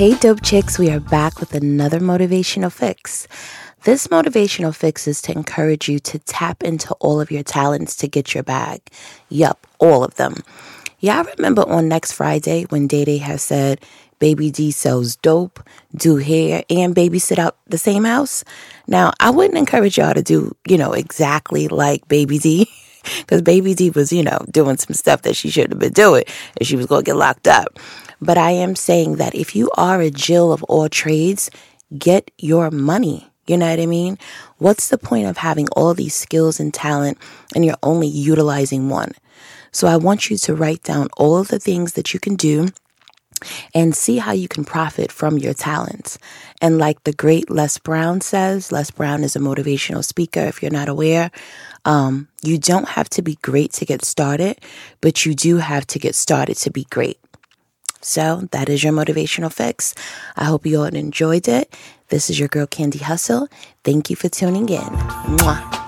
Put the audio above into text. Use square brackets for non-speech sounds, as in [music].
Hey, dope chicks, we are back with another motivational fix. This motivational fix is to encourage you to tap into all of your talents to get your bag. Yup, all of them. Y'all remember on next Friday when Day Day has said, Baby D sells dope, do hair, and babysit out the same house? Now, I wouldn't encourage y'all to do, you know, exactly like Baby D. [laughs] Because Baby D was, you know, doing some stuff that she shouldn't have been doing and she was going to get locked up. But I am saying that if you are a Jill of all trades, get your money. You know what I mean? What's the point of having all these skills and talent and you're only utilizing one? So I want you to write down all of the things that you can do and see how you can profit from your talents. And like the great Les Brown says, Les Brown is a motivational speaker, if you're not aware. Um, you don't have to be great to get started, but you do have to get started to be great. So that is your motivational fix. I hope you all enjoyed it. This is your girl Candy Hustle. Thank you for tuning in. Mwah.